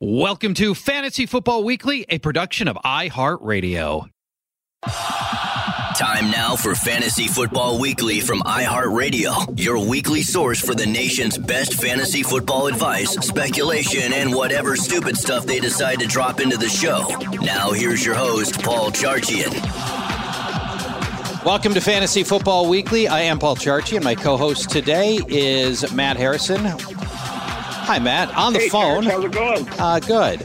Welcome to Fantasy Football Weekly, a production of iHeartRadio. Time now for Fantasy Football Weekly from iHeartRadio, your weekly source for the nation's best fantasy football advice, speculation, and whatever stupid stuff they decide to drop into the show. Now, here's your host, Paul Charchian. Welcome to Fantasy Football Weekly. I am Paul Charchi, and my co host today is Matt Harrison. Hi, Matt. On the hey, phone. How's it going? Uh, good.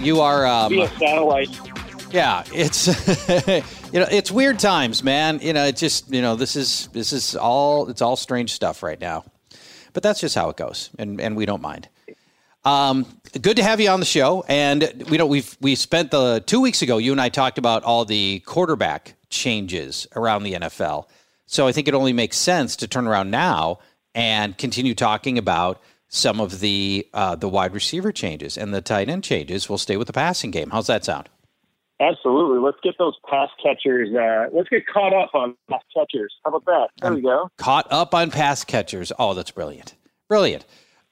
You are. Um, Via satellite. Yeah, it's you know it's weird times, man. You know, it just you know this is this is all it's all strange stuff right now, but that's just how it goes, and and we don't mind. Um, good to have you on the show, and we know we've we spent the two weeks ago. You and I talked about all the quarterback changes around the NFL, so I think it only makes sense to turn around now and continue talking about some of the uh, the wide receiver changes and the tight end changes. We'll stay with the passing game. How's that sound? Absolutely. Let's get those pass catchers. Uh, let's get caught up on pass catchers. How about that? There we go. Caught up on pass catchers. Oh, that's brilliant. Brilliant.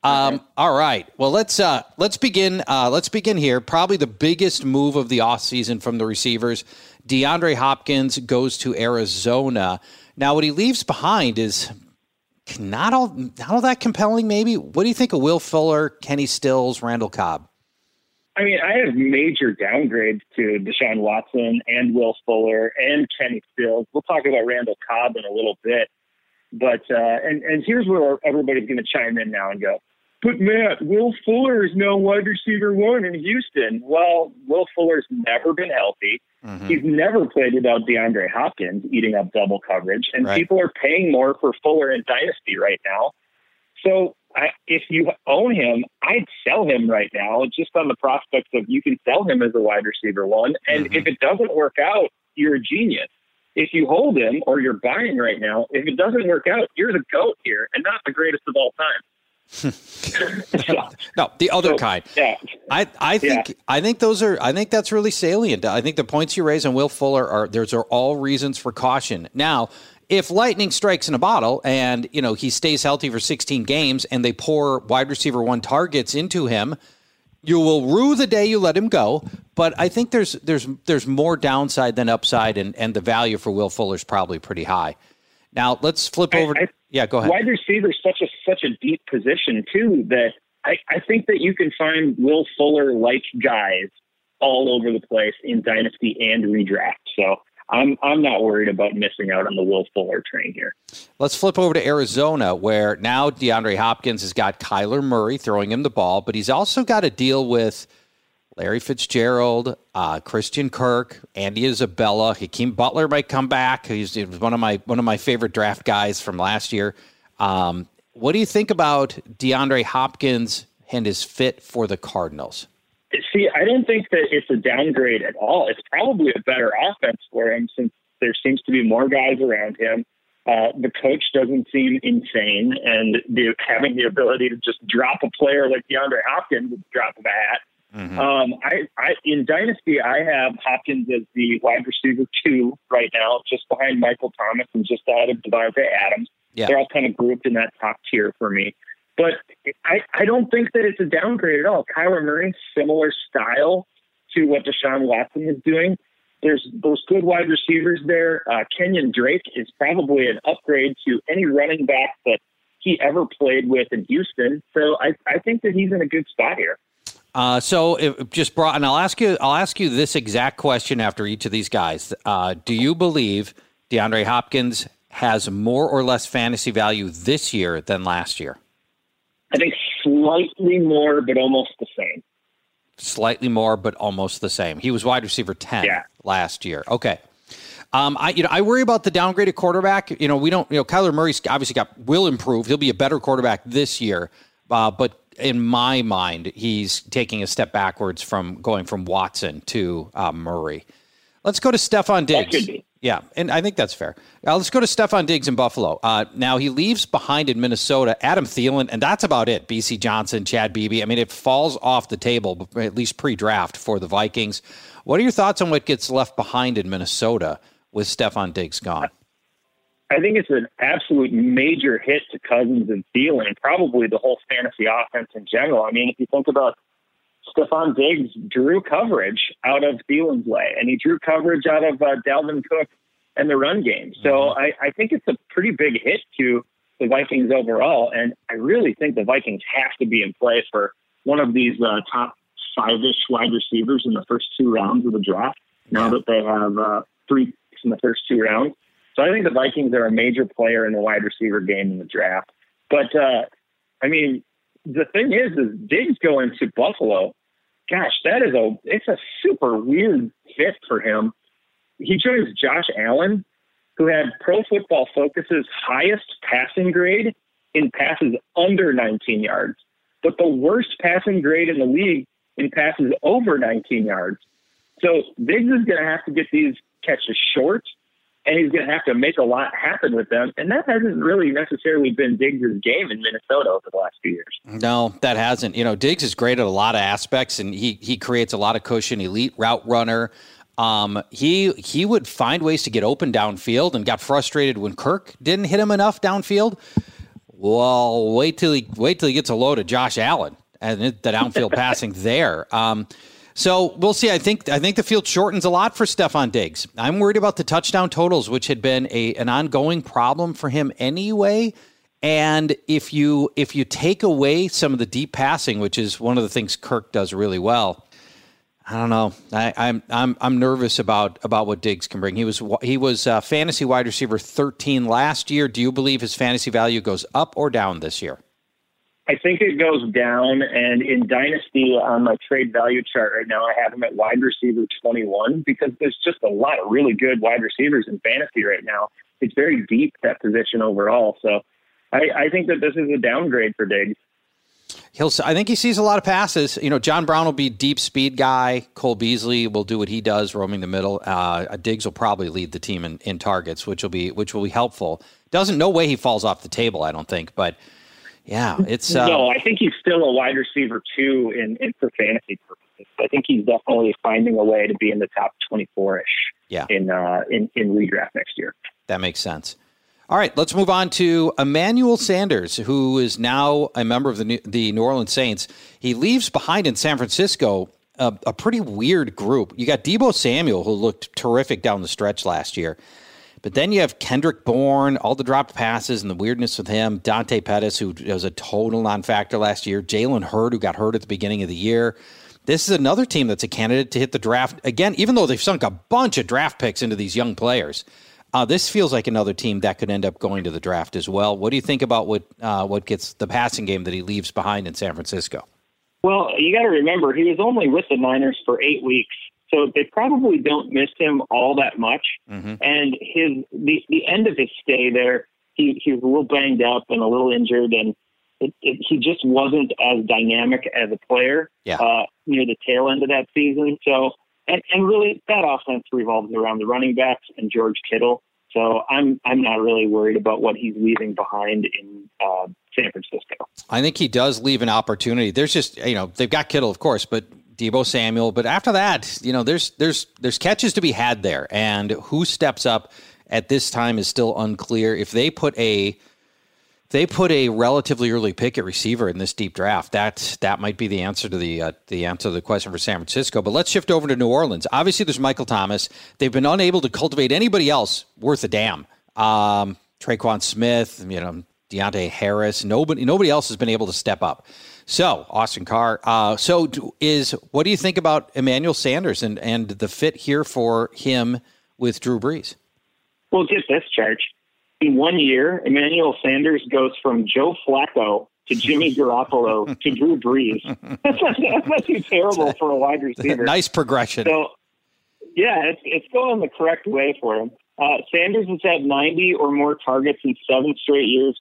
Um, all right. Well, let's uh, let's begin. Uh, let's begin here. Probably the biggest move of the offseason from the receivers. DeAndre Hopkins goes to Arizona. Now, what he leaves behind is not all not all that compelling. Maybe. What do you think of Will Fuller, Kenny Stills, Randall Cobb? I mean, I have major downgrades to Deshaun Watson and Will Fuller and Kenny Stills. We'll talk about Randall Cobb in a little bit. But uh, and and here's where everybody's going to chime in now and go. But Matt, Will Fuller is now wide receiver one in Houston. Well, Will Fuller's never been healthy. Mm-hmm. He's never played without DeAndre Hopkins eating up double coverage, and Right. people are paying more for Fuller in Dynasty right now. So I, if you own him, I'd sell him right now, just on the prospects of you can sell him as a wide receiver one. And if it doesn't work out, you're a genius. If you hold him or you're buying right now, if it doesn't work out, you're the goat here and not the greatest of all time. No, the other So, kind. Yeah. I, I think I think those are I think that's really salient. I think the points you raise on Will Fuller are those are all reasons for caution. Now, if lightning strikes in a bottle and you know he stays healthy for 16 games and they pour wide receiver one targets into him, you will rue the day you let him go. But I think there's there's there's more downside than upside, and and the value for Will Fuller is probably pretty high. Now let's flip I- over. I- yeah, go ahead. Wide receiver is such a such a deep position too that I, I think that you can find Will Fuller like guys all over the place in dynasty and redraft. So I'm I'm not worried about missing out on the Will Fuller train here. Let's flip over to Arizona, where now DeAndre Hopkins has got Kyler Murray throwing him the ball, but he's also got to deal with Larry Fitzgerald, uh, Christian Kirk, Andy Isabella, Hakeem Butler might come back. He's he one of my one of my favorite draft guys from last year. Um, what do you think about DeAndre Hopkins and his fit for the Cardinals? See, I don't think that it's a downgrade at all. It's probably a better offense for him since there seems to be more guys around him. Uh, the coach doesn't seem insane, and the, having the ability to just drop a player like DeAndre Hopkins drop of a hat. Um, I, I in Dynasty, I have Hopkins as the wide receiver two right now, just behind Michael Thomas and just ahead of Davante Adams. Yeah. They're all kind of grouped in that top tier for me. But I, I don't think that it's a downgrade at all. Kyler Murray, similar style to what Deshaun Watson is doing. There's those good wide receivers there. Uh, Kenyan Drake is probably an upgrade to any running back that he ever played with in Houston. So I, I think that he's in a good spot here. Uh, so it just brought, and I'll ask you, I'll ask you this exact question after each of these guys. Uh, do you believe DeAndre Hopkins has more or less fantasy value this year than last year? I think slightly more, but almost the same. Slightly more, but almost the same. He was wide receiver ten yeah. last year. Okay. Um, I you know I worry about the downgraded quarterback. You know we don't you know Kyler Murray's obviously got will improve. He'll be a better quarterback this year, uh, but in my mind he's taking a step backwards from going from Watson to uh, Murray. Let's go to Stefon Diggs. Yeah, and I think that's fair. Uh, let's go to Stefon Diggs in Buffalo. Uh, now he leaves behind in Minnesota Adam Thielen, and that's about it. Bisi Johnson, Chad Beebe. I mean, it falls off the table, at least pre-draft for the Vikings. What are your thoughts on what gets left behind in Minnesota with Stefon Diggs gone? I think it's an absolute major hit to Cousins and Thielen, probably the whole fantasy offense in general. I mean, if you think about Stefon Diggs drew coverage out of Thielen's way, and he drew coverage out of uh, Dalvin Cook and the run game. So mm-hmm. I, I think it's a pretty big hit to the Vikings overall, and I really think the Vikings have to be in play for one of these uh, top five-ish wide receivers in the first two rounds of the draft. Now that they have uh, three in the first two rounds, so I think the Vikings are a major player in the wide receiver game in the draft. But uh, I mean, the thing is, is Diggs going to Buffalo. Gosh, that is a it's a super weird fit for him. He joins Josh Allen, who had Pro Football Focus's highest passing grade in passes under 19 yards, but the worst passing grade in the league in passes over 19 yards. So Diggs is going to have to get these catches short and he's going to have to make a lot happen with them. And that hasn't really necessarily been Diggs' game in Minnesota over the last few years. No, that hasn't. You know, Diggs is great at a lot of aspects, and he he creates a lot of cushion. Elite route runner. Um, he he would find ways to get open downfield, and got frustrated when Kirk didn't hit him enough downfield. Well, wait till he wait till he gets a load of Josh Allen and the downfield passing there. Um, so we'll see. I think I think the field shortens a lot for Stefon Diggs. I'm worried about the touchdown totals, which had been a an ongoing problem for him anyway. And if you if you take away some of the deep passing, which is one of the things Kirk does really well, I don't know. I, am I'm, I'm I'm nervous about about what Diggs can bring. He was he was uh, fantasy wide receiver 13 last year. Do you believe his fantasy value goes up or down this year? I think it goes down. And in Dynasty, on my trade value chart right now, I have him at wide receiver 21 because there's just a lot of really good wide receivers in fantasy right now. It's very deep, that position overall. So I, I think that this is a downgrade for Diggs. He'll. I think he sees a lot of passes. You know, John Brown will be deep speed guy. Cole Beasley will do what he does, roaming the middle. Uh, Diggs will probably lead the team in, in targets, which will be which will be helpful. Doesn't no way he falls off the table. I don't think, but yeah, it's uh, no. I think he's still a wide receiver too, in, in for fantasy purposes. I think he's definitely finding a way to be in the top twenty-four ish. Yeah. in uh, in in redraft next year. That makes sense. All right, let's move on to Emmanuel Sanders, who is now a member of the New, the New Orleans Saints. He leaves behind in San Francisco a, a pretty weird group. You got Deebo Samuel, who looked terrific down the stretch last year. But then you have Kendrick Bourne, all the dropped passes and the weirdness with him. Dante Pettis, who was a total non factor last year. Jalen Hurd, who got hurt at the beginning of the year. This is another team that's a candidate to hit the draft. Again, even though they've sunk a bunch of draft picks into these young players, uh, this feels like another team that could end up going to the draft as well. What do you think about what uh, what gets the passing game that he leaves behind in San Francisco? Well, you got to remember he was only with the Niners for eight weeks so they probably don't miss him all that much. Mm-hmm. And his the the end of his stay there, he he was a little banged up and a little injured, and it, it, he just wasn't as dynamic as a player yeah. uh, near the tail end of that season. So and and really that offense revolves around the running backs and George Kittle. So I'm I'm not really worried about what he's leaving behind in uh, San Francisco. I think he does leave an opportunity. There's just you know they've got Kittle, of course, but Deebo Samuel. But after that, you know, there's there's there's catches to be had there, and who steps up at this time is still unclear. If they put a they put a relatively early pick at receiver in this deep draft. That that might be the answer to the uh, the answer to the question for San Francisco. But let's shift over to New Orleans. Obviously, there's Michael Thomas. They've been unable to cultivate anybody else worth a damn. Um, Tre'Quan Smith, you know, Deonte Harris. Nobody nobody else has been able to step up. So Austin Carr. Uh, so is what do you think about Emmanuel Sanders and and the fit here for him with Drew Brees? Well, get this, Church in one year, Emmanuel Sanders goes from Joe Flacco to Jimmy Garoppolo to Drew Brees. That's not, that's too terrible for a wide receiver. nice progression. So, yeah, it's it's going the correct way for him. Uh, Sanders has had 90 or more targets in seven straight years.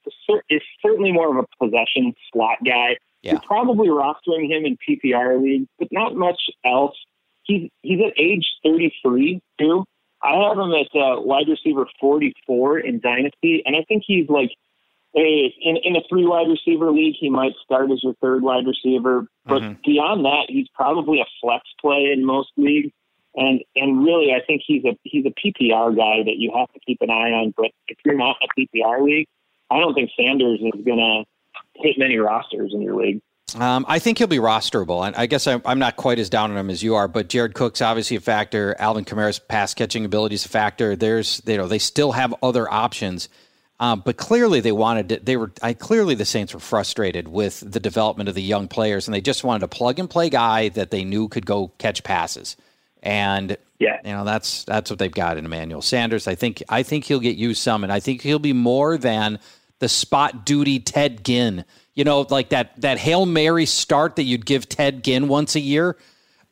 Is certainly more of a possession slot guy. Yeah. You're probably rostering him in PPR league, but not much else. He's he's at age 33 too. I have him at uh, wide receiver 44 in Dynasty, and I think he's like a in, in a three wide receiver league, he might start as your third wide receiver. But mm-hmm. beyond that, he's probably a flex play in most leagues. And and really, I think he's a he's a PPR guy that you have to keep an eye on. But if you're not a PPR league, I don't think Sanders is going to hit many rosters in your league. Um, I think he'll be rosterable. And I guess I'm, I'm, not quite as down on him as you are, but Jared Cook's obviously a factor. Alvin Kamara's pass catching ability is a factor. There's, you know, they still have other options. Um, but clearly they wanted to, they were, I clearly the Saints were frustrated with the development of the young players and they just wanted a plug and play guy that they knew could go catch passes. And, yeah, you know, that's, that's what they've got in Emmanuel Sanders. I think, I think he'll get used some and I think he'll be more than the spot duty Ted Ginn you know, like that that Hail Mary start that you'd give Ted Ginn once a year,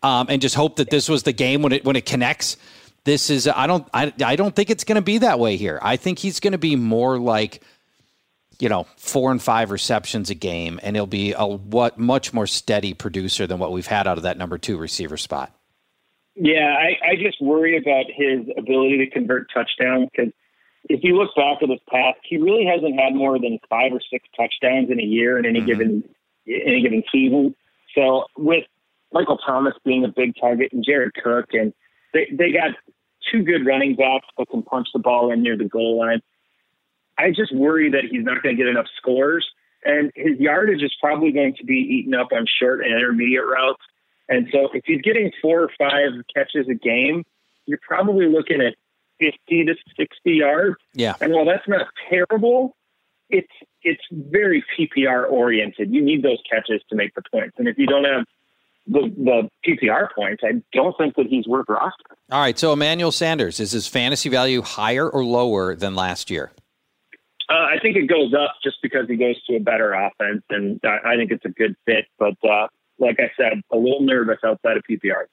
um, and just hope that this was the game when it when it connects. This is I don't I, I don't think it's going to be that way here. I think he's going to be more like you know four and five receptions a game, and he'll be a what much more steady producer than what we've had out of that number two receiver spot. Yeah, I, I just worry about his ability to convert touchdowns because if you look back at his past, he really hasn't had more than five or six touchdowns in a year in any mm-hmm. given any given season. So with Michael Thomas being a big target and Jared Cook, and they they got two good running backs that can punch the ball in near the goal line. I just worry that he's not going to get enough scores, and his yardage is probably going to be eaten up on short and intermediate routes. And so, if he's getting four or five catches a game, you're probably looking at 50 to 60 yards. Yeah. And while that's not terrible, it's it's very PPR oriented. You need those catches to make the points. And if you don't have the, the PPR points, I don't think that he's worth roster. All right. So Emmanuel Sanders, is his fantasy value higher or lower than last year? Uh, I think it goes up just because he goes to a better offense, and I think it's a good fit. But uh, like I said, a little nervous outside of PPR.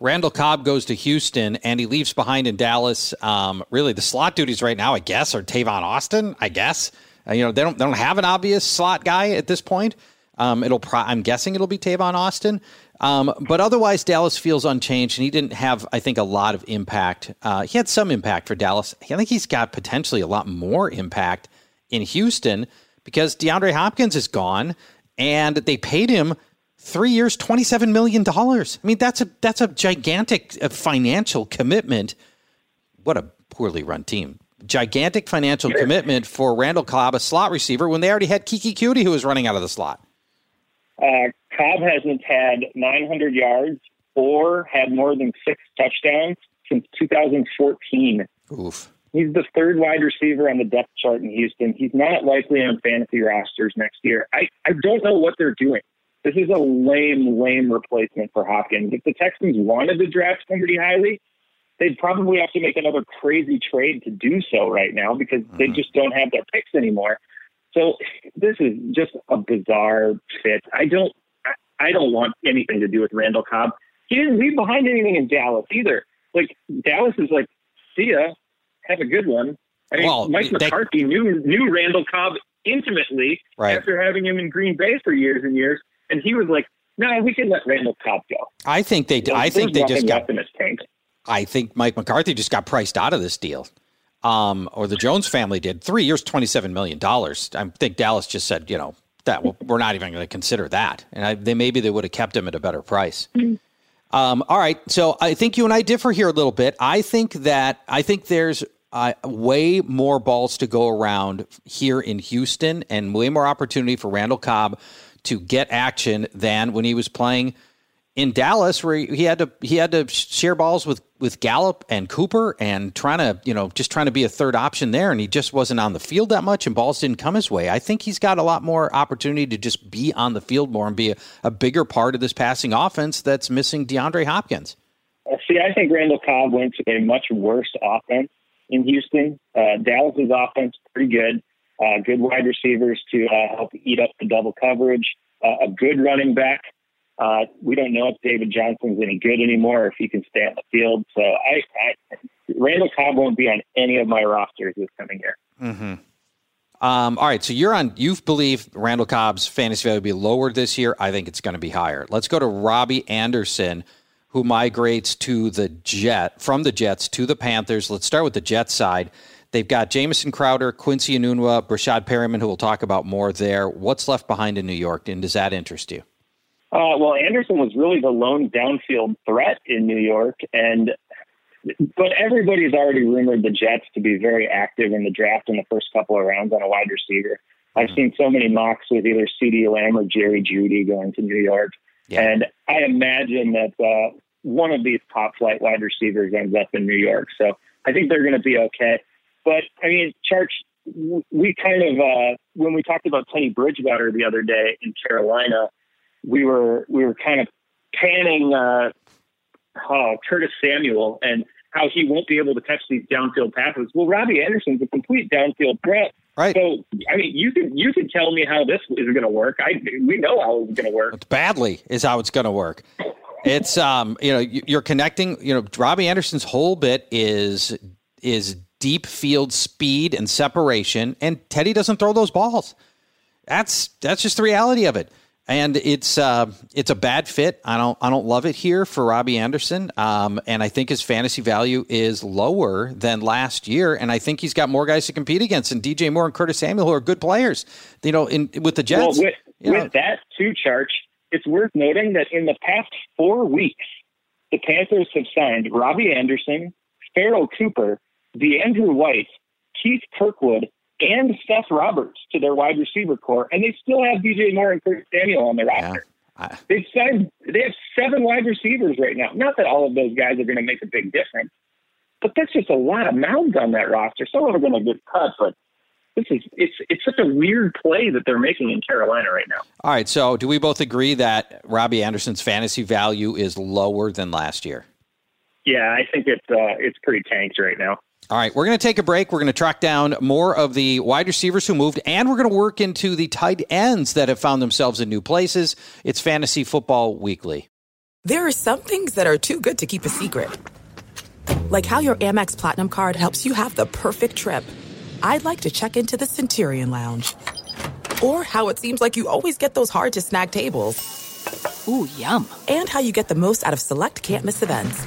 Randall Cobb goes to Houston, and he leaves behind in Dallas. Um, really, the slot duties right now, I guess, are Tavon Austin. I guess uh, you know they don't they don't have an obvious slot guy at this point. Um, it'll pro- I'm guessing it'll be Tavon Austin. Um, but otherwise, Dallas feels unchanged, and he didn't have, I think, a lot of impact. Uh, he had some impact for Dallas. I think he's got potentially a lot more impact in Houston because DeAndre Hopkins is gone, and they paid him three years, $27 million. I mean, that's a, that's a gigantic uh, financial commitment. What a poorly run team. Gigantic financial commitment for Randall Cobb, a slot receiver, when they already had Keke Coutee, who was running out of the slot. Uh, Cobb hasn't had 900 yards or had more than six touchdowns since 2014. Oof. He's the third wide receiver on the depth chart in Houston. He's not likely on fantasy rosters next year. I, I don't know what they're doing. This is a lame, lame replacement for Hopkins. If the Texans wanted to draft somebody highly, they'd probably have to make another crazy trade to do so right now because mm-hmm. they just don't have their picks anymore. So this is just a bizarre fit. I don't, I don't want anything to do with Randall Cobb. He didn't leave behind anything in Dallas either. Like Dallas is like, see ya, have a good one. I mean, well, Mike McCarthy knew knew Randall Cobb intimately right. after having him in Green Bay for years and years and he was like, "No, we can let Randall Cobb go." I think they. I think they just got. I think Mike McCarthy just got priced out of this deal, um, or the Jones family did. Three years, twenty-seven million dollars. I think Dallas just said, you know, that well, we're not even going to consider that, and I, they maybe they would have kept him at a better price. Um, all right, so I think you and I differ here a little bit. I think that I think there's uh, way more balls to go around here in Houston and way more opportunity for Randall Cobb to get action than when he was playing in Dallas, where he had to he had to share balls with with Gallup and Cooper and trying to you know just trying to be a third option there, and he just wasn't on the field that much, and balls didn't come his way. I think he's got a lot more opportunity to just be on the field more and be a, a bigger part of this passing offense that's missing DeAndre Hopkins. Uh, see, I think Randall Cobb went to a much worse offense in Houston. Uh, Dallas's offense is pretty good, uh, good wide receivers to uh, help eat up the double coverage, uh, a good running back uh, we don't know if David Johnson's any good anymore or if he can stay on the field. So I, I Randall Cobb won't be on any of my rosters this coming year. Mm-hmm. Um, all right, so you're on. You believe Randall Cobb's fantasy value will be lower this year. I think it's going to be higher. Let's go to Robbie Anderson, who migrates to the Jet from the Jets to the Panthers. Let's start with the Jets side. They've got Jamison Crowder, Quincy Enunwa, Breshad Perriman, who we'll talk about more there. What's left behind in New York, and does that interest you? Uh, well, Anderson was really the lone downfield threat in New York, and but everybody's already rumored the Jets to be very active in the draft in the first couple of rounds on a wide receiver. I've seen so many mocks with either CeeDee Lamb or Jerry Jeudy going to New York, yeah. and I imagine that uh, one of these top flight wide receivers ends up in New York. So I think they're going to be okay. But I mean, Church, we kind of uh, when we talked about Teddy Bridgewater the other day in Carolina we were we were kind of panning uh, oh, Curtis Samuel and how he won't be able to catch these downfield passes. Well, Robbie Anderson's a complete downfield threat. Right. So, I mean, you can you can tell me how this is going to work. I we know how it's going to work. It's badly is how it's going to work. It's um, you know, you're connecting. You know, Robbie Anderson's whole bit is is deep field speed and separation, and Teddy doesn't throw those balls. That's that's just the reality of it and it's uh, it's a bad fit. I don't I don't love it here for Robbie Anderson, um, and I think his fantasy value is lower than last year. And I think he's got more guys to compete against, and DJ Moore and Curtis Samuel who are good players. You know, in with the Jets. Well, with, with that too, charge, it's worth noting that in the past four weeks, the Panthers have signed Robbie Anderson, Pharoh Cooper, DeAndrew White, Keith Kirkwood, and Seth Roberts to their wide receiver corps, and they still have DJ Moore and Kurt Samuel on their roster. Yeah. They've signed, they have seven wide receivers right now. Not that all of those guys are going to make a big difference, but that's just a lot of mouths on that roster. Some of them are going to get cut, but this is it's it's such a weird play that they're making in Carolina right now. All right, so do we both agree that Robbie Anderson's fantasy value is lower than last year? Yeah, I think it's uh, it's pretty tanked right now. All right, we're going to take a break. We're going to track down more of the wide receivers who moved, and we're going to work into the tight ends that have found themselves in new places. It's Fantasy Football Weekly. There are some things that are too good to keep a secret, like how your Amex Platinum card helps you have the perfect trip. I'd like to check into the Centurion Lounge, or how it seems like you always get those hard to snag tables. Ooh, yum! And how you get the most out of select can't miss events.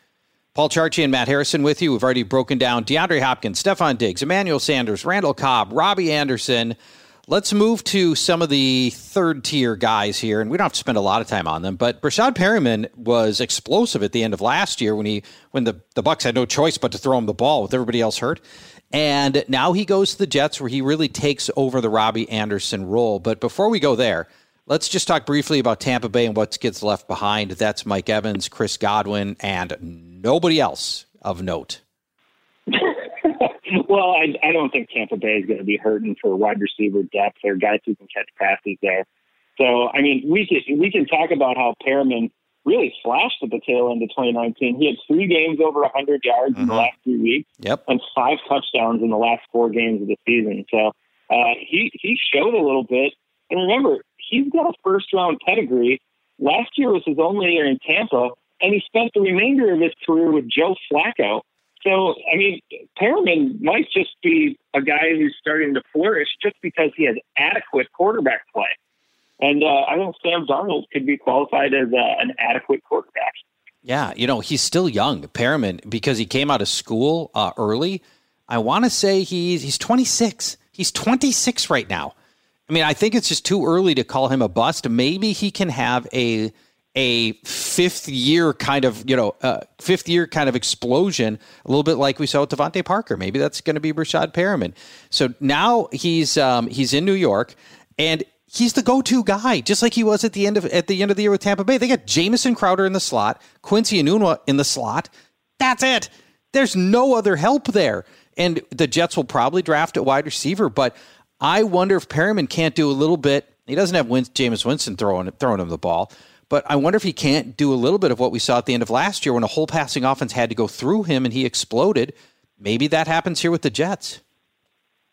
Paul Charchi and Matt Harrison with you. We've already broken down DeAndre Hopkins, Stefon Diggs, Emmanuel Sanders, Randall Cobb, Robbie Anderson. Let's move to some of the third tier guys here, and we don't have to spend a lot of time on them. But Breshad Perriman was explosive at the end of last year when he when the, the Bucs had no choice but to throw him the ball with everybody else hurt. And now he goes to the Jets where he really takes over the Robbie Anderson role. But before we go there, let's just talk briefly about Tampa Bay and what gets left behind. That's Mike Evans, Chris Godwin, and nobody else of note. well, I, I don't think Tampa Bay is going to be hurting for wide receiver depth or guys who can catch passes there. So, I mean, we can we can talk about how Perriman really flashed at the tail end of 2019. He had three games over 100 yards mm-hmm. in the mm-hmm. last three weeks, yep. and five touchdowns in the last four games of the season. So uh, he he showed a little bit. And remember, he's got a first round pedigree. Last year was his only year in Tampa, and he spent the remainder of his career with Joe Flacco. So, I mean, Perriman might just be a guy who's starting to flourish just because he has adequate quarterback play. And uh, I don't think Sam Darnold could be qualified as uh, an adequate quarterback. Yeah, you know, he's still young, Perriman, because he came out of school uh, early. I want to say he's he's 26. He's 26 right now. I mean, I think it's just too early to call him a bust. Maybe he can have a a fifth year kind of you know uh, fifth year kind of explosion, a little bit like we saw with DeVante Parker. Maybe that's going to be Breshad Perriman. So now he's um, he's in New York, and he's the go-to guy, just like he was at the end of at the end of the year with Tampa Bay. They got Jamison Crowder in the slot, Quincy Enunwa in the slot. That's it. There's no other help there. And the Jets will probably draft a wide receiver, but I wonder if Perriman can't do a little bit. He doesn't have Win- Winston throwing throwing him the ball, but I wonder if he can't do a little bit of what we saw at the end of last year when a whole passing offense had to go through him and he exploded. Maybe that happens here with the Jets.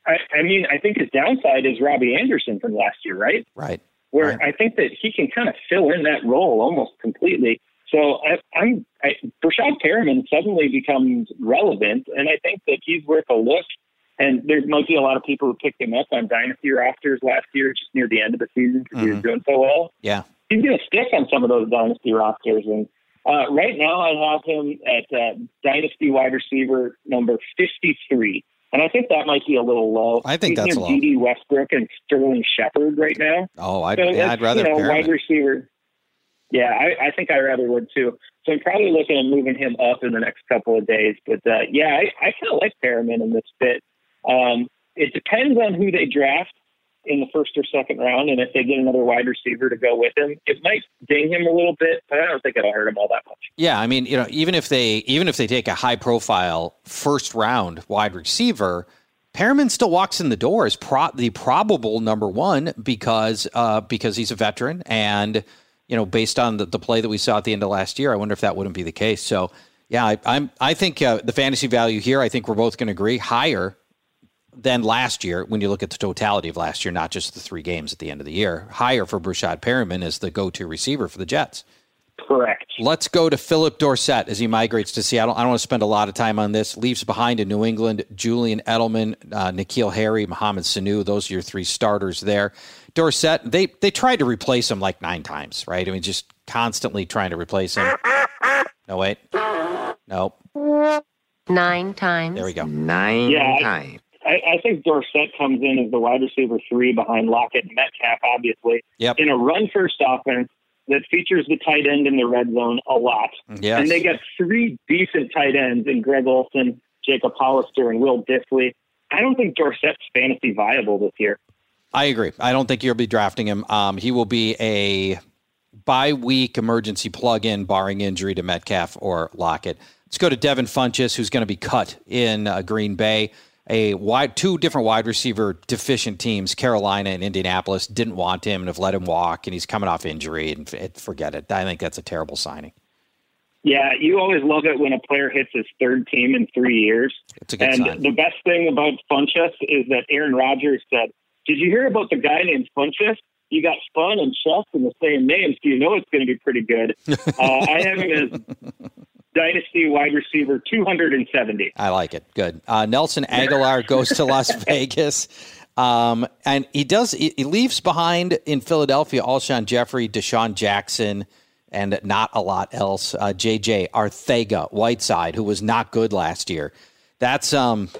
I, I mean, I think his downside is Robbie Anderson from last year, right? Right. Where right. I think that he can kind of fill in that role almost completely. So I, I'm I, Breshad Perriman suddenly becomes relevant, and I think that he's worth a look. And there might be a lot of people who picked him up on dynasty rosters last year, just near the end of the season because mm-hmm. he was mm-hmm. doing so well. Yeah, he's going to stick on some of those dynasty rosters. And uh, right now, I have him at uh, dynasty wide receiver number 53. And I think that might be a little low. I think He's that's low. Dede Westbrook and Sterling Shepard right now. Oh, I'd, so yeah, I'd rather you know, wide receiver. Yeah, I, I think I rather would too. So I'm probably looking at moving him up in the next couple of days. But uh, yeah, I, I kind of like Perriman in this fit. Um, it depends on who they draft in the first or second round, and if they get another wide receiver to go with him, it might ding him a little bit, but I don't think it'll hurt him all that much. Yeah, I mean, you know, even if they even if they take a high profile first round wide receiver, Perriman still walks in the door as pro- the probable number one because uh, because he's a veteran and you know based on the, the play that we saw at the end of last year, I wonder if that wouldn't be the case. So yeah, I, am I think uh, the fantasy value here, I think we're both going to agree higher than last year when you look at the totality of last year, not just the three games at the end of the year. Higher for Breshad Perriman as the go-to receiver for the Jets. Correct. Let's go to Philip Dorsett as he migrates to Seattle. I don't want to spend a lot of time on this. Leaves behind in New England Julian Edelman, uh, N'Keal Harry, Mohamed Sanu. Those are your three starters there. Dorsett, they they tried to replace him like nine times, right? I mean, just constantly trying to replace him. No, wait. No. Nine times. There we go. Nine yeah, times. I, I think Dorsett comes in as the wide receiver three behind Lockett and Metcalf, obviously. Yep. In a run first offense that features the tight end in the red zone a lot. Yes. And they got three decent tight ends in Greg Olsen, Jacob Hollister, and Will Dissly. I don't think Dorsett's fantasy viable this year. I agree. I don't think you'll be drafting him. Um, he will be a bye week emergency plug in, barring injury to Metcalf or Lockett. Let's go to Devin Funchess, who's going to be cut in uh, Green Bay a wide two different wide receiver deficient teams, Carolina and Indianapolis, didn't want him and have let him walk, and he's coming off injury. And forget it. I think that's a terrible signing. Yeah, you always love it when a player hits his third team in three years. It's a good and sign. the best thing about Funchess is that Aaron Rodgers said, "Did you hear about the guy named Funchess? You got Fun and Chef in the same name, so you know it's going to be pretty good." uh, I have him as dynasty wide receiver 270. I like it. Good. Uh, Nelson Agholor goes to Las Vegas. Um, and he does, he, he, leaves behind in Philadelphia Alshon Jeffery, DeSean Jackson, and not a lot else. Uh, JJ Arcega Whiteside, who was not good last year. That's, um,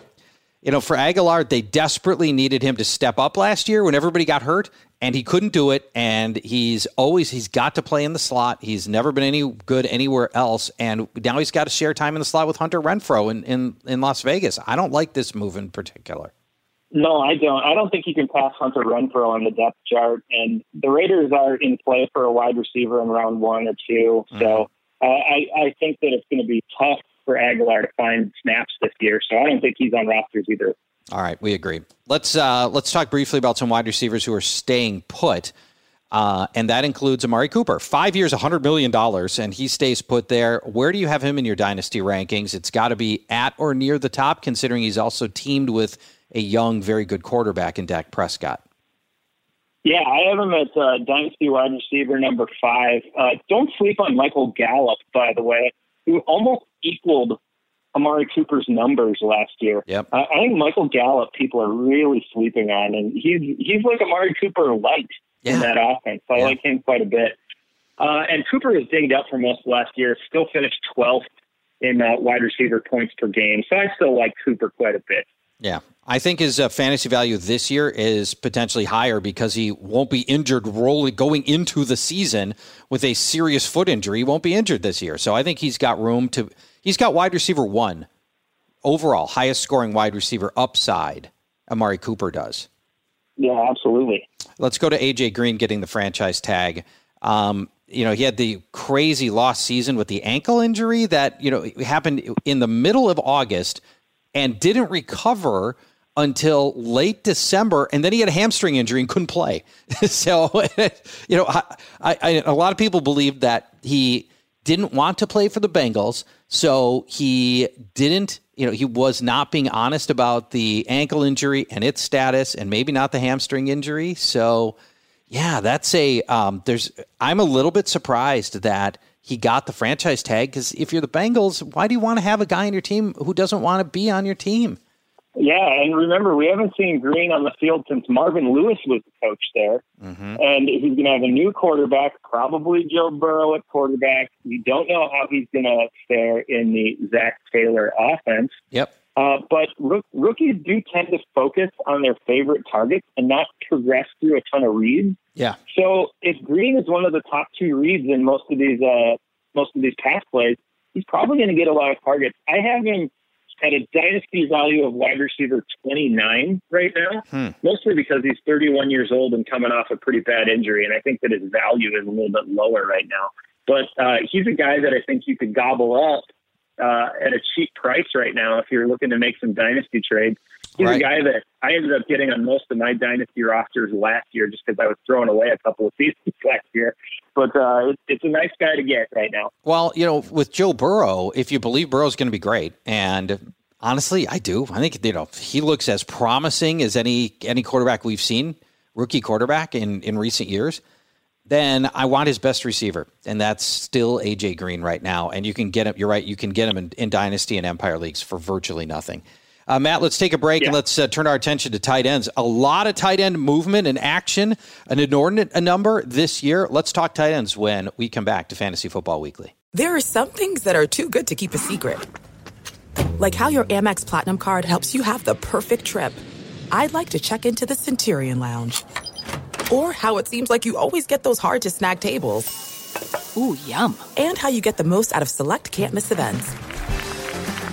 you know, for Agholor, they desperately needed him to step up last year when everybody got hurt. And he couldn't do it. And he's always he's got to play in the slot. He's never been any good anywhere else, and now he's got to share time in the slot with Hunter Renfrow in in, in Las Vegas. I don't like this move in particular. No, I don't. I don't think you can pass Hunter Renfrow on the depth chart, and the Raiders are in play for a wide receiver in round one or 2 mm-hmm. So uh, I, I think that it's going to be tough for Agholor to find snaps this year. So I don't think he's on rosters either. All right, we agree. Let's uh, let's talk briefly about some wide receivers who are staying put. Uh, and that includes Amari Cooper. Five years, $100 million, and he stays put there. Where do you have him in your dynasty rankings? It's got to be at or near the top, considering he's also teamed with a young, very good quarterback in Dak Prescott. Yeah, I have him at uh, dynasty wide receiver number five. Uh, don't sleep on Michael Gallup, by the way, who almost equaled Amari Cooper's numbers last year. Yep. I, I think Michael Gallup people are really sleeping on, and he's he's like Amari Cooper light yeah. in that offense. I like him quite a bit. Uh, and Cooper has dinged up for most last year. Still finished 12th in uh, wide receiver points per game. So I still like Cooper quite a bit. Yeah, I think his uh, fantasy value this year is potentially higher because he won't be injured rolling going into the season with a serious foot injury. He won't be injured this year, so I think he's got room to. He's got wide receiver one overall, highest scoring wide receiver upside. Amari Cooper does. Yeah, absolutely. Let's go to AJ Green getting the franchise tag. Um, you know, he had the crazy lost season with the ankle injury that you know happened in the middle of August and didn't recover until late December, and then he had a hamstring injury and couldn't play. so, you know, I, I, a lot of people believe that he didn't want to play for the Bengals, so he didn't. You know, he was not being honest about the ankle injury and its status, and maybe not the hamstring injury. So, yeah, that's a. Um, there's. I'm a little bit surprised that he got the franchise tag because if you're the Bengals, why do you want to have a guy on your team who doesn't want to be on your team? Yeah, and remember, we haven't seen Green on the field since Marvin Lewis was the coach there. Mm-hmm. And he's going to have a new quarterback, probably Joe Burrow at quarterback. We don't know how he's going to fare in the Zac Taylor offense. Yep. Uh, but rook- rookies do tend to focus on their favorite targets and not progress through a ton of reads. Yeah. So if Green is one of the top two reads in most of these uh, most of these pass plays, he's probably going to get a lot of targets. I have him at a dynasty value of wide receiver 29 right now, hmm. mostly because he's 31 years old and coming off a pretty bad injury. And I think that his value is a little bit lower right now. But uh, he's a guy that I think you could gobble up uh, at a cheap price right now if you're looking to make some dynasty trades. He's right. a guy that I ended up getting on most of my dynasty rosters last year just because I was throwing away a couple of seasons last year. But uh, it's a nice guy to get right now. Well, you know, with Joe Burrow, if you believe Burrow's going to be great, and honestly, I do. I think you know he looks as promising as any any quarterback we've seen, rookie quarterback in in recent years then I want his best receiver, and that's still AJ Green right now. And you can get him. You're right. You can get him in, in Dynasty and Empire leagues for virtually nothing. Uh, Matt, let's take a break yeah. and let's uh, turn our attention to tight ends. A lot of tight end movement and action, an inordinate number this year. Let's talk tight ends when we come back to Fantasy Football Weekly. There are some things that are too good to keep a secret, like how your Amex Platinum card helps you have the perfect trip. I'd like to check into the Centurion Lounge or how it seems like you always get those hard to snag tables. Ooh, yum. And how you get the most out of select can't miss events.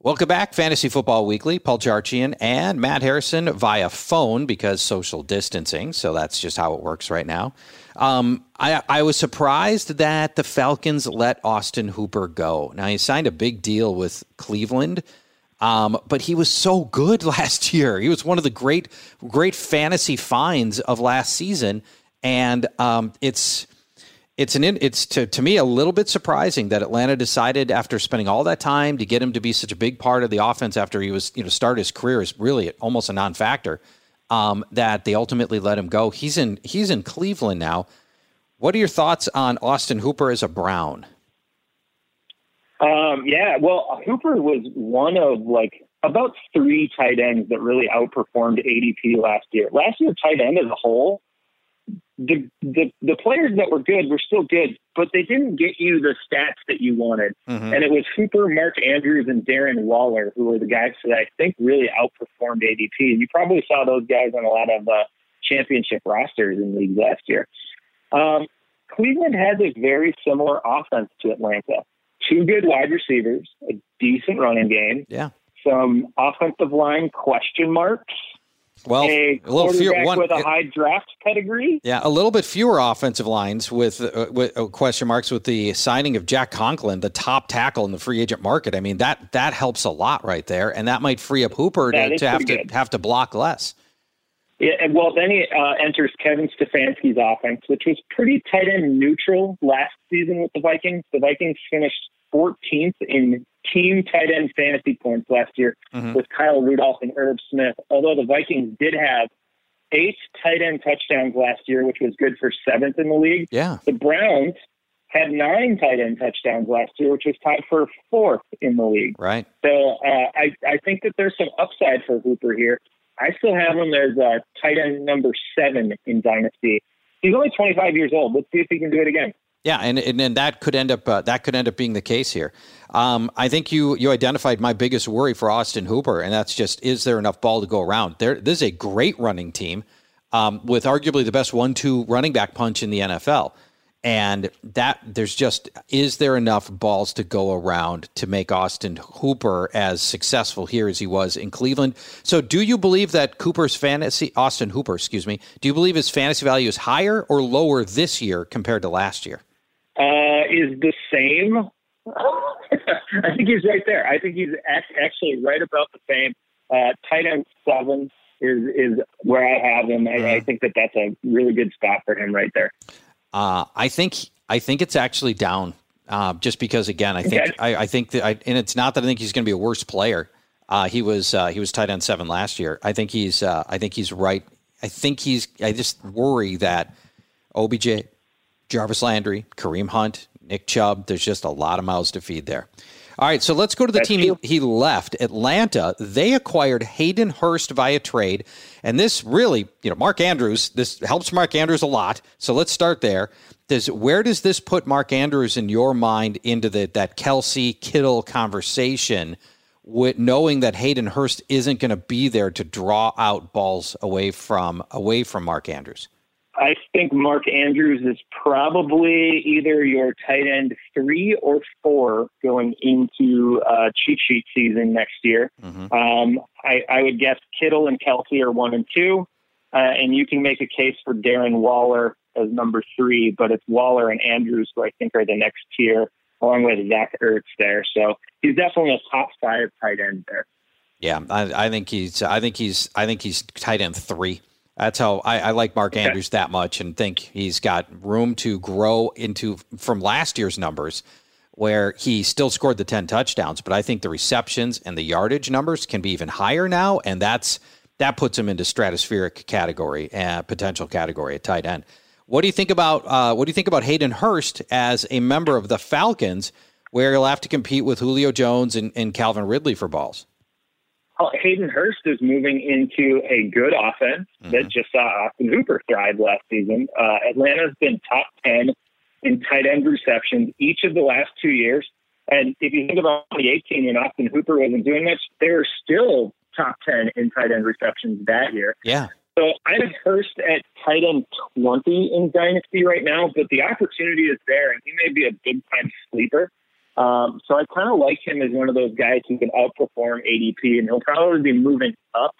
Welcome back, Fantasy Football Weekly. Paul Charchian and Matt Harrison via phone because social distancing. So that's just how it works right now. Um, I, I was surprised that the Falcons let Austin Hooper go. Now, he signed a big deal with Cleveland. Um, but he was so good last year. He was one of the great, great fantasy finds of last season, and um, it's it's an it's to, to me a little bit surprising that Atlanta decided after spending all that time to get him to be such a big part of the offense after he was you know start his career is really almost a non-factor um, that they ultimately let him go. He's in he's in Cleveland now. What are your thoughts on Austin Hooper as a Brown? Um, yeah, well, Hooper was one of like about three tight ends that really outperformed ADP last year. Last year, tight end as a whole the, the the players that were good were still good, but they didn't get you the stats that you wanted. Mm-hmm. And it was Hooper, Mark Andrews, and Darren Waller who were the guys that I think really outperformed ADP. And you probably saw those guys on a lot of uh, championship rosters in leagues last year. Um, Cleveland has a very similar offense to Atlanta. Two good wide receivers, a decent running game, yeah, some offensive line question marks well, a, a little fewer one with a high draft pedigree. Yeah, a little bit fewer offensive lines with, uh, with uh, question marks with the signing of Jack Conklin, the top tackle in the free agent market. I mean that that helps a lot right there, and that might free up Hooper to, to have to have to block less. Yeah, well, then he uh, enters Kevin Stefanski's offense, which was pretty tight end neutral last season with the Vikings. The Vikings finished 14th in team tight end fantasy points last year mm-hmm. with Kyle Rudolph and Irv Smith. Although the Vikings did have eight tight end touchdowns last year, which was good for seventh in the league. Yeah. The Browns had nine tight end touchdowns last year, which was tied for fourth in the league. Right. So uh, I, I think that there's some upside for Hooper here. I still have him as uh, tight end number seven in Dynasty. He's only 25 years old. Let's see if he can do it again. Yeah, and, and, and that could end up uh, that could end up being the case here. Um, I think you you identified my biggest worry for Austin Hooper, and that's just is there enough ball to go around? There, this is a great running team um, with arguably the best one-two running back punch in the NFL and that there's just is there enough balls to go around to make Austin Hooper as successful here as he was in Cleveland? So, do you believe that Cooper's fantasy Austin Hooper, excuse me, do you believe his fantasy value is higher or lower this year compared to last year? Is the same. I think he's right there. I think he's actually right about the same. Uh, tight end seven is is where I have him. I, I uh-huh. think that that's a really good spot for him right there. Uh, I think I think it's actually down. Uh, just because, again, I think okay. I, I, think that, I, and it's not that I think he's going to be a worse player. Uh, he was uh, he was tight end seven last year. I think he's uh, I think he's right. I think he's. I just worry that OBJ, Jarvis Landry, Kareem Hunt, Nick Chubb. There's just a lot of mouths to feed there. All right, so let's go to the That's team he, he, left, Atlanta. They acquired Hayden Hurst via trade, and this really, you know, Mark Andrews. This helps Mark Andrews a lot. So let's start there. Does where does this put Mark Andrews in your mind into the that Kelce Kittle conversation? With knowing that Hayden Hurst isn't going to be there to draw out balls away from away from Mark Andrews. I think Mark Andrews is probably either your tight end three or four going into uh, cheat sheet season next year. Mm-hmm. Um, I, I, would guess Kittle and Kelce are one and two, uh, and you can make a case for Darren Waller as number three, but it's Waller and Andrews who I think are the next tier, along with Zach Ertz there. So he's definitely a top five tight end there. Yeah, I, I think he's. I think he's. I think he's tight end three. That's how I, I like Mark okay. Andrews that much and think he's got room to grow into from last year's numbers where he still scored the 10 touchdowns, but I think the receptions and the yardage numbers can be even higher now. And that's that puts him into stratospheric category, uh, potential category at tight end. What do you think about uh, what do you think about Hayden Hurst as a member of the Falcons, where he'll have to compete with Julio Jones and, and Calvin Ridley for balls? Hayden Hurst is moving into a good offense mm-hmm. that just saw Austin Hooper thrive last season. Uh, Atlanta's been top 10 in tight end receptions each of the last two years. And if you think about 2018 when Austin Hooper wasn't doing much, they were still top 10 in tight end receptions that year. Yeah. So I have Hurst at tight end 20 in Dynasty right now, but the opportunity is there, and he may be a big time sleeper. Um, so I kind of like him as one of those guys who can outperform ADP, and he'll probably be moving up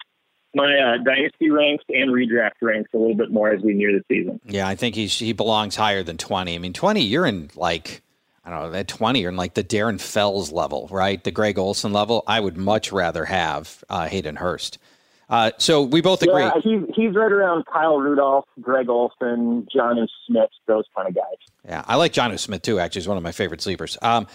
my uh, dynasty ranks and redraft ranks a little bit more as we near the season. Yeah, I think he's, he belongs higher than 20. I mean, 20, you're in like, I don't know, at 20, you're in like the Darren Fells level, right? The Greg Olsen level. I would much rather have uh, Hayden Hurst. Uh, so we both agree. Yeah, he's, he's right around Kyle Rudolph, Greg Olsen, Jonnu Smith, those kind of guys. Yeah, I like Jonnu Smith too. Actually, he's one of my favorite sleepers. Um,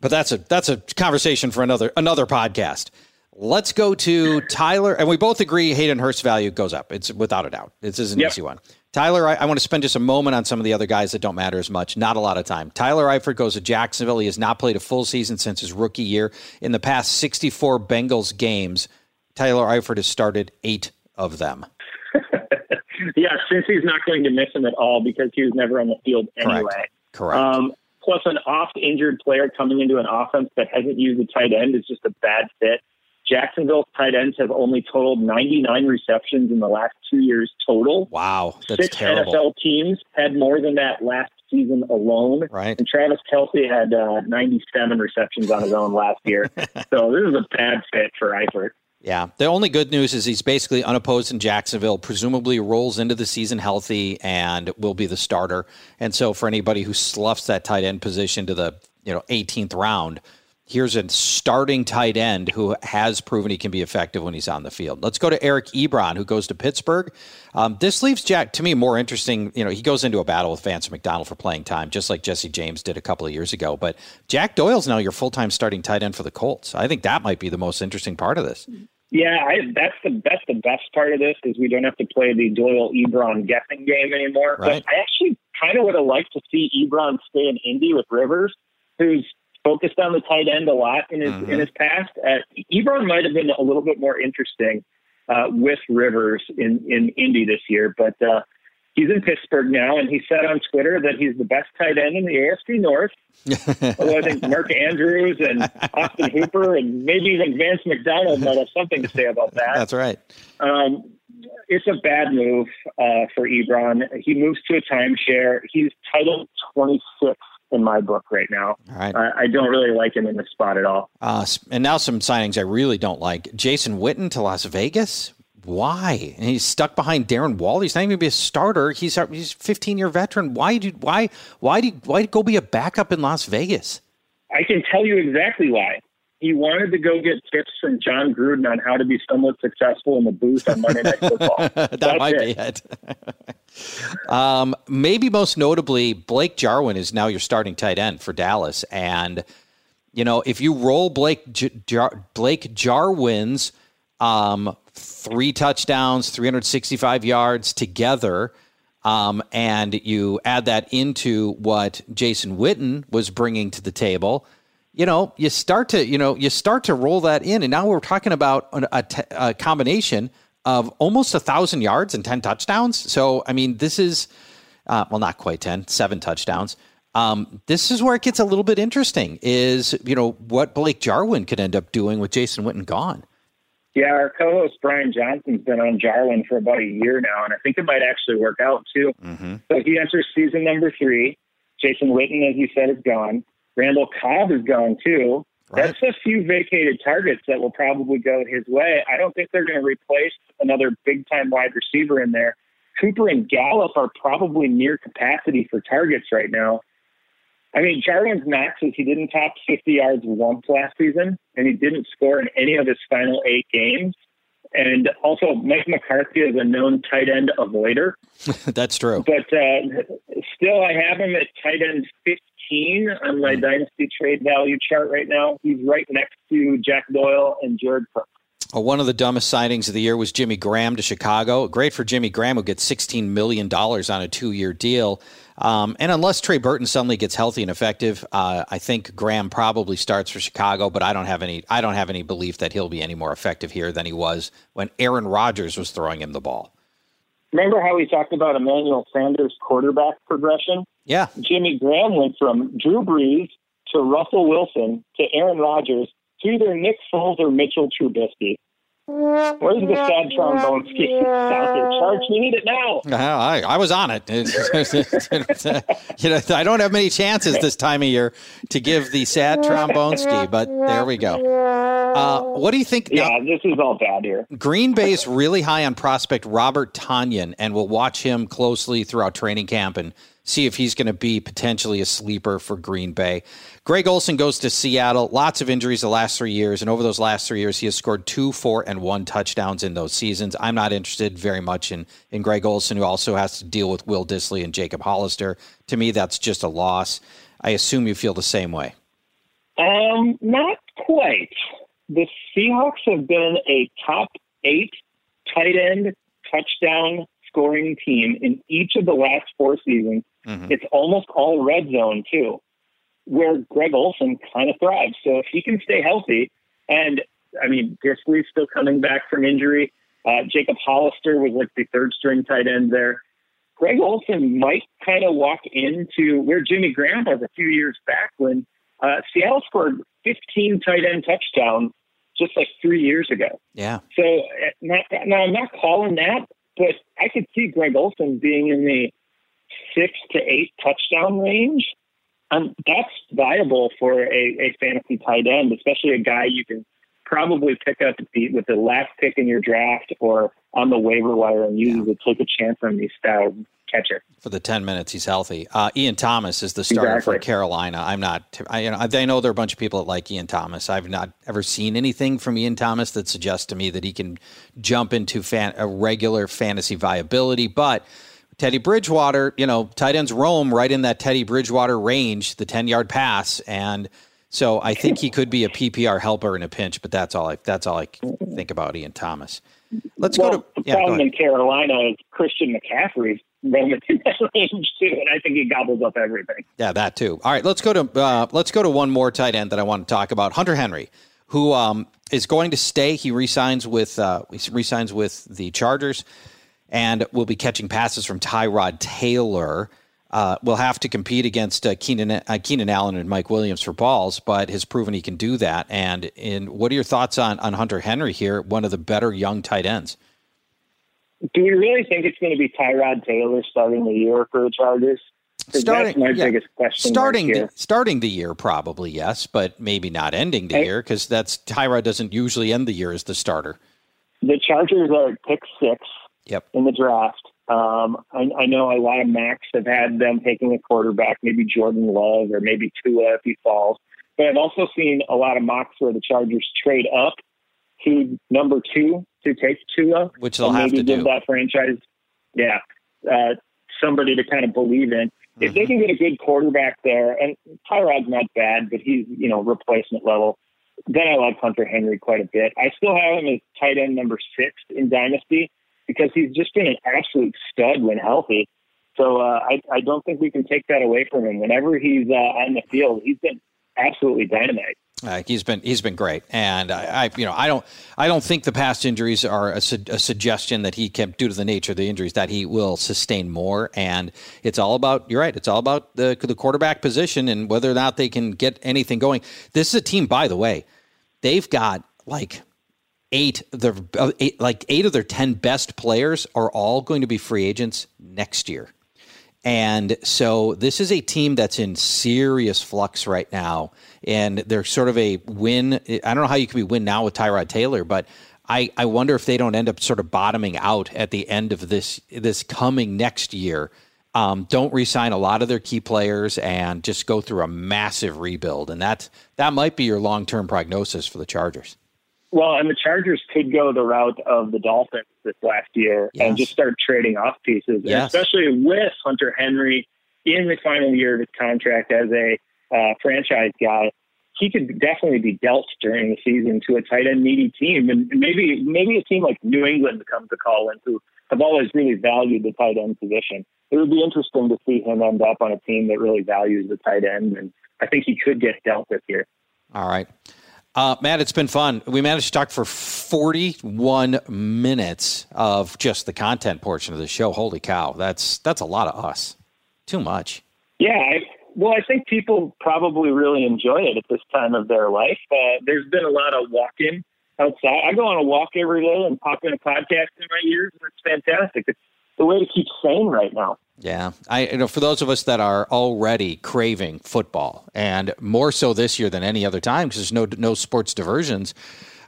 but that's a that's a conversation for another another podcast. Let's go to Tyler, and we both agree Hayden Hurst value goes up. It's without a doubt. This is an Yep. easy one. Tyler, I, I want to spend just a moment on some of the other guys that don't matter as much. Not a lot of time. Tyler Eifert goes to Jacksonville. He has not played a full season since his rookie year. In the past 64 Bengals games, Tyler Eifert has started eight of them. yeah, since he's not going to miss him at all because he was never on the field anyway. Correct. Um, plus, an oft injured player coming into an offense that hasn't used a tight end is just a bad fit. Jacksonville's tight ends have only totaled 99 receptions in the last two years total. Wow, that's Six terrible. NFL teams had more than that last season alone. Right. And Travis Kelce had uh, 97 receptions on his own last year. so this is a bad fit for Eifert. Yeah. The only good news is he's basically unopposed in Jacksonville, presumably rolls into the season healthy and will be the starter. And so for anybody who sloughs that tight end position to the, you know, 18th round, here's a starting tight end who has proven he can be effective when he's on the field. Let's go to Eric Ebron, who goes to Pittsburgh. Um, this leaves Jack, to me, more interesting. You know, he goes into a battle with Vance McDonald for playing time, just like Jesse James did a couple of years ago. But Jack Doyle's now your full time starting tight end for the Colts. I think that might be the most interesting part of this. Yeah, I, that's the that's the best part of this is we don't have to play the Doyle Ebron guessing game anymore. Right. But I actually kind of would have liked to see Ebron stay in Indy with Rivers, who's focused on the tight end a lot in his Mm-hmm. in his past. Uh, Ebron might have been a little bit more interesting uh, with Rivers in in Indy this year, but uh, he's in Pittsburgh now, and he said on Twitter that he's the best tight end in the AFC North. Although I think Mark Andrews and Austin Hooper and maybe even Vance McDonald might have something to say about that. That's right. Um, it's a bad move uh, for Ebron. He moves to a timeshare. He's title 26 in my book right now. Right. I, I don't really like him in this spot at all. Uh, and now some signings I really don't like. Jason Witten to Las Vegas. Why? And he's stuck behind Darren Wall. He's not even gonna be a starter. He's a, he's 15 year veteran. Why did why why did why go be a backup in Las Vegas? I can tell you exactly why. He wanted to go get tips from Jon Gruden on how to be somewhat successful in the booth on Monday Night Football. that That's might it. be it. um, maybe most notably, Blake Jarwin is now your starting tight end for Dallas, and you know if you roll Blake J- Jar- Blake Jarwin's um, three touchdowns, 365 yards together. Um, and you add that into what Jason Witten was bringing to the table, you know, you start to, you know, you start to roll that in, and now we're talking about a, t- a combination of almost a thousand yards and ten touchdowns. So, I mean, this is, uh, well, not quite 10, seven touchdowns. Um, this is where it gets a little bit interesting. Is you know what Blake Jarwin could end up doing with Jason Witten gone. Yeah, our co-host Brian Johnson's been on Jarwin for about a year now, and I think it might actually work out too. Mm-hmm. So he enters season number three. Jason Witten, as you said, is gone. Randall Cobb is gone too. Right. That's a few vacated targets that will probably go his way. I don't think they're going to replace another big time wide receiver in there. Cooper and Gallup are probably near capacity for targets right now. I mean, Jarwin's max is he didn't top 50 yards once last season, and he didn't score in any of his final eight games. And also, Mike McCarthy is a known tight end avoider. That's true. But uh, still, I have him at tight end 15 on my dynasty trade value chart right now. He's right next to Jack Doyle and Jared Cook. One of the dumbest signings of the year was Jimmy Graham to Chicago. Great for Jimmy Graham, who gets $16 million on a two year deal. Um, and unless Trey Burton suddenly gets healthy and effective, uh, I think Graham probably starts for Chicago. But I don't have any. I don't have any belief that he'll be any more effective here than he was when Aaron Rodgers was throwing him the ball. Remember how we talked about Emmanuel Sanders' quarterback progression? Yeah, Jimmy Graham went from Drew Brees to Russell Wilson to Aaron Rodgers to either Nick Foles or Mitchell Trubisky. Where's the sad trombone ski? Out there, Charge, we need it now. I, I was on it. you know, I don't have many chances this time of year to give the sad trombone ski, but there we go. Uh, what do you think? Yeah, now, this is all bad here. Green Bay is really high on prospect Robert Tonyan, and we'll watch him closely throughout training camp and see if he's going to be potentially a sleeper for Green Bay. Greg Olsen goes to Seattle. Lots of injuries the last three years, and over those last three years, he has scored two, four, and one touchdowns in those seasons. I'm not interested very much in in Greg Olsen, who also has to deal with Will Dissly and Jacob Hollister. To me, that's just a loss. I assume you feel the same way. Um, not quite. The Seahawks have been a top eight tight end touchdown scoring team in each of the last four seasons Mm-hmm. It's almost all red zone too, where Greg Olsen kind of thrives. So if he can stay healthy, and I mean, Dissly's still coming back from injury. Uh, Jacob Hollister was like the third string tight end there. Greg Olsen might kind of walk into where Jimmy Graham was a few years back when uh, Seattle scored 15 tight end touchdowns just like three years ago. Yeah. So uh, not, now I'm not calling that, but I could see Greg Olson being in the six to eight touchdown range, um, that's viable for a, a fantasy tight end, especially a guy you can probably pick up with the last pick in your draft or on the waiver wire and use yeah. to take a chance on these style catcher. For the 10 minutes he's healthy. Uh, Ian Thomas is the starter exactly. for Carolina. I'm not, I, you know, I know there are a bunch of people that like Ian Thomas. I've not ever seen anything from Ian Thomas that suggests to me that he can jump into fan, a regular fantasy viability, but Teddy Bridgewater, you know, tight ends roam right in that Teddy Bridgewater range, the 10 yard pass. And so I think he could be a PPR helper in a pinch, but that's all I, that's all I think about Ian Thomas. Let's well, go to the yeah, problem in Carolina is Christian McCaffrey's roaming in that range too, and I think he gobbles up everything. Yeah, that too. All right, let's go to uh, let's go to one more tight end that I want to talk about, Hunter Henry, who um, is going to stay. He resigns with uh, he resigns with the Chargers and we'll be catching passes from Tyrod Taylor. Uh, will have to compete against uh, Keenan, uh, Keenan Allen and Mike Williams for balls, but has proven he can do that. And in what are your thoughts on, on Hunter Henry here, one of the better young tight ends? Do you really think it's going to be Tyrod Taylor starting the year for the Chargers? Starting, my yeah, biggest question. Starting, the, starting the year, probably yes, but maybe not ending the year because that's Tyrod doesn't usually end the year as the starter. The Chargers are pick six yep. in the draft. Um, I, I, know a lot of mocks have had them taking a quarterback, maybe Jordan Love or maybe Tua if he falls. But I've also seen a lot of mocks where the Chargers trade up to number two to take Tua, which they'll have to give do. that franchise, yeah, uh, somebody to kind of believe in. Mm-hmm. If they mm-hmm. can get a good quarterback there, and Tyrod's not bad, but he's you know replacement level. Then I like Hunter Henry quite a bit. I still have him as tight end number six in Dynasty because he's just been an absolute stud when healthy. So uh, I, I don't think we can take that away from him. Whenever he's uh, on the field, he's been absolutely dynamite. Uh, he's been he's been great, and I, I, you know I don't I don't think the past injuries are a, su- a, suggestion that he can due to the nature of the injuries that he will sustain more. And it's all about you're right. It's all about the the quarterback position and whether or not they can get anything going. This is a team, by the way, they've got like eight their uh, eight, like eight of their 10 best players are all going to be free agents next year. And so this is a team that's in serious flux right now. And they're sort of a win. I don't know how you can be win now with Tyrod Taylor, but I, I wonder if they don't end up sort of bottoming out at the end of this this coming next year. Um, don't resign a lot of their key players and just go through a massive rebuild. And that that might be your long term prognosis for the Chargers. Well, and the Chargers could go the route of the Dolphins this last year yes. and just start trading off pieces, yes. especially with Hunter Henry in the final year of his contract as a uh, franchise guy. He could definitely be dealt during the season to a tight end needy team, and maybe maybe a team like New England comes to call in, who have always really valued the tight end position. It would be interesting to see him end up on a team that really values the tight end, and I think he could get dealt this year. All right. Uh, Matt, it's been fun. We managed to talk for 41 minutes of just the content portion of the show. Holy cow, that's that's a lot of us. Too much. Yeah, I, well, I think people probably really enjoy it at this time of their life. Uh, there's been a lot of walk-in outside. I go on a walk every day and pop in a podcast in my ears, it's fantastic. It's the way to keep sane right now. Yeah, I you know for those of us that are already craving football, and more so this year than any other time because there's no no sports diversions.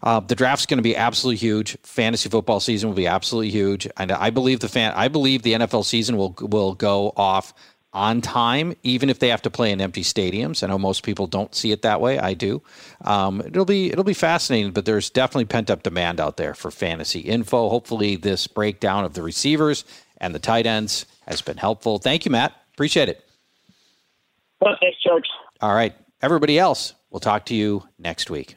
Uh, the draft's going to be absolutely huge. Fantasy football season will be absolutely huge, and I believe the fan. I believe the NFL season will will go off on time, even if they have to play in empty stadiums. I know most people don't see it that way. I do. Um, it'll be it'll be fascinating, but there's definitely pent up demand out there for fantasy info. Hopefully, this breakdown of the receivers and the tight ends has been helpful. Thank you, Matt. Appreciate it. Well, thanks, George. All right, everybody else. We'll talk to you next week.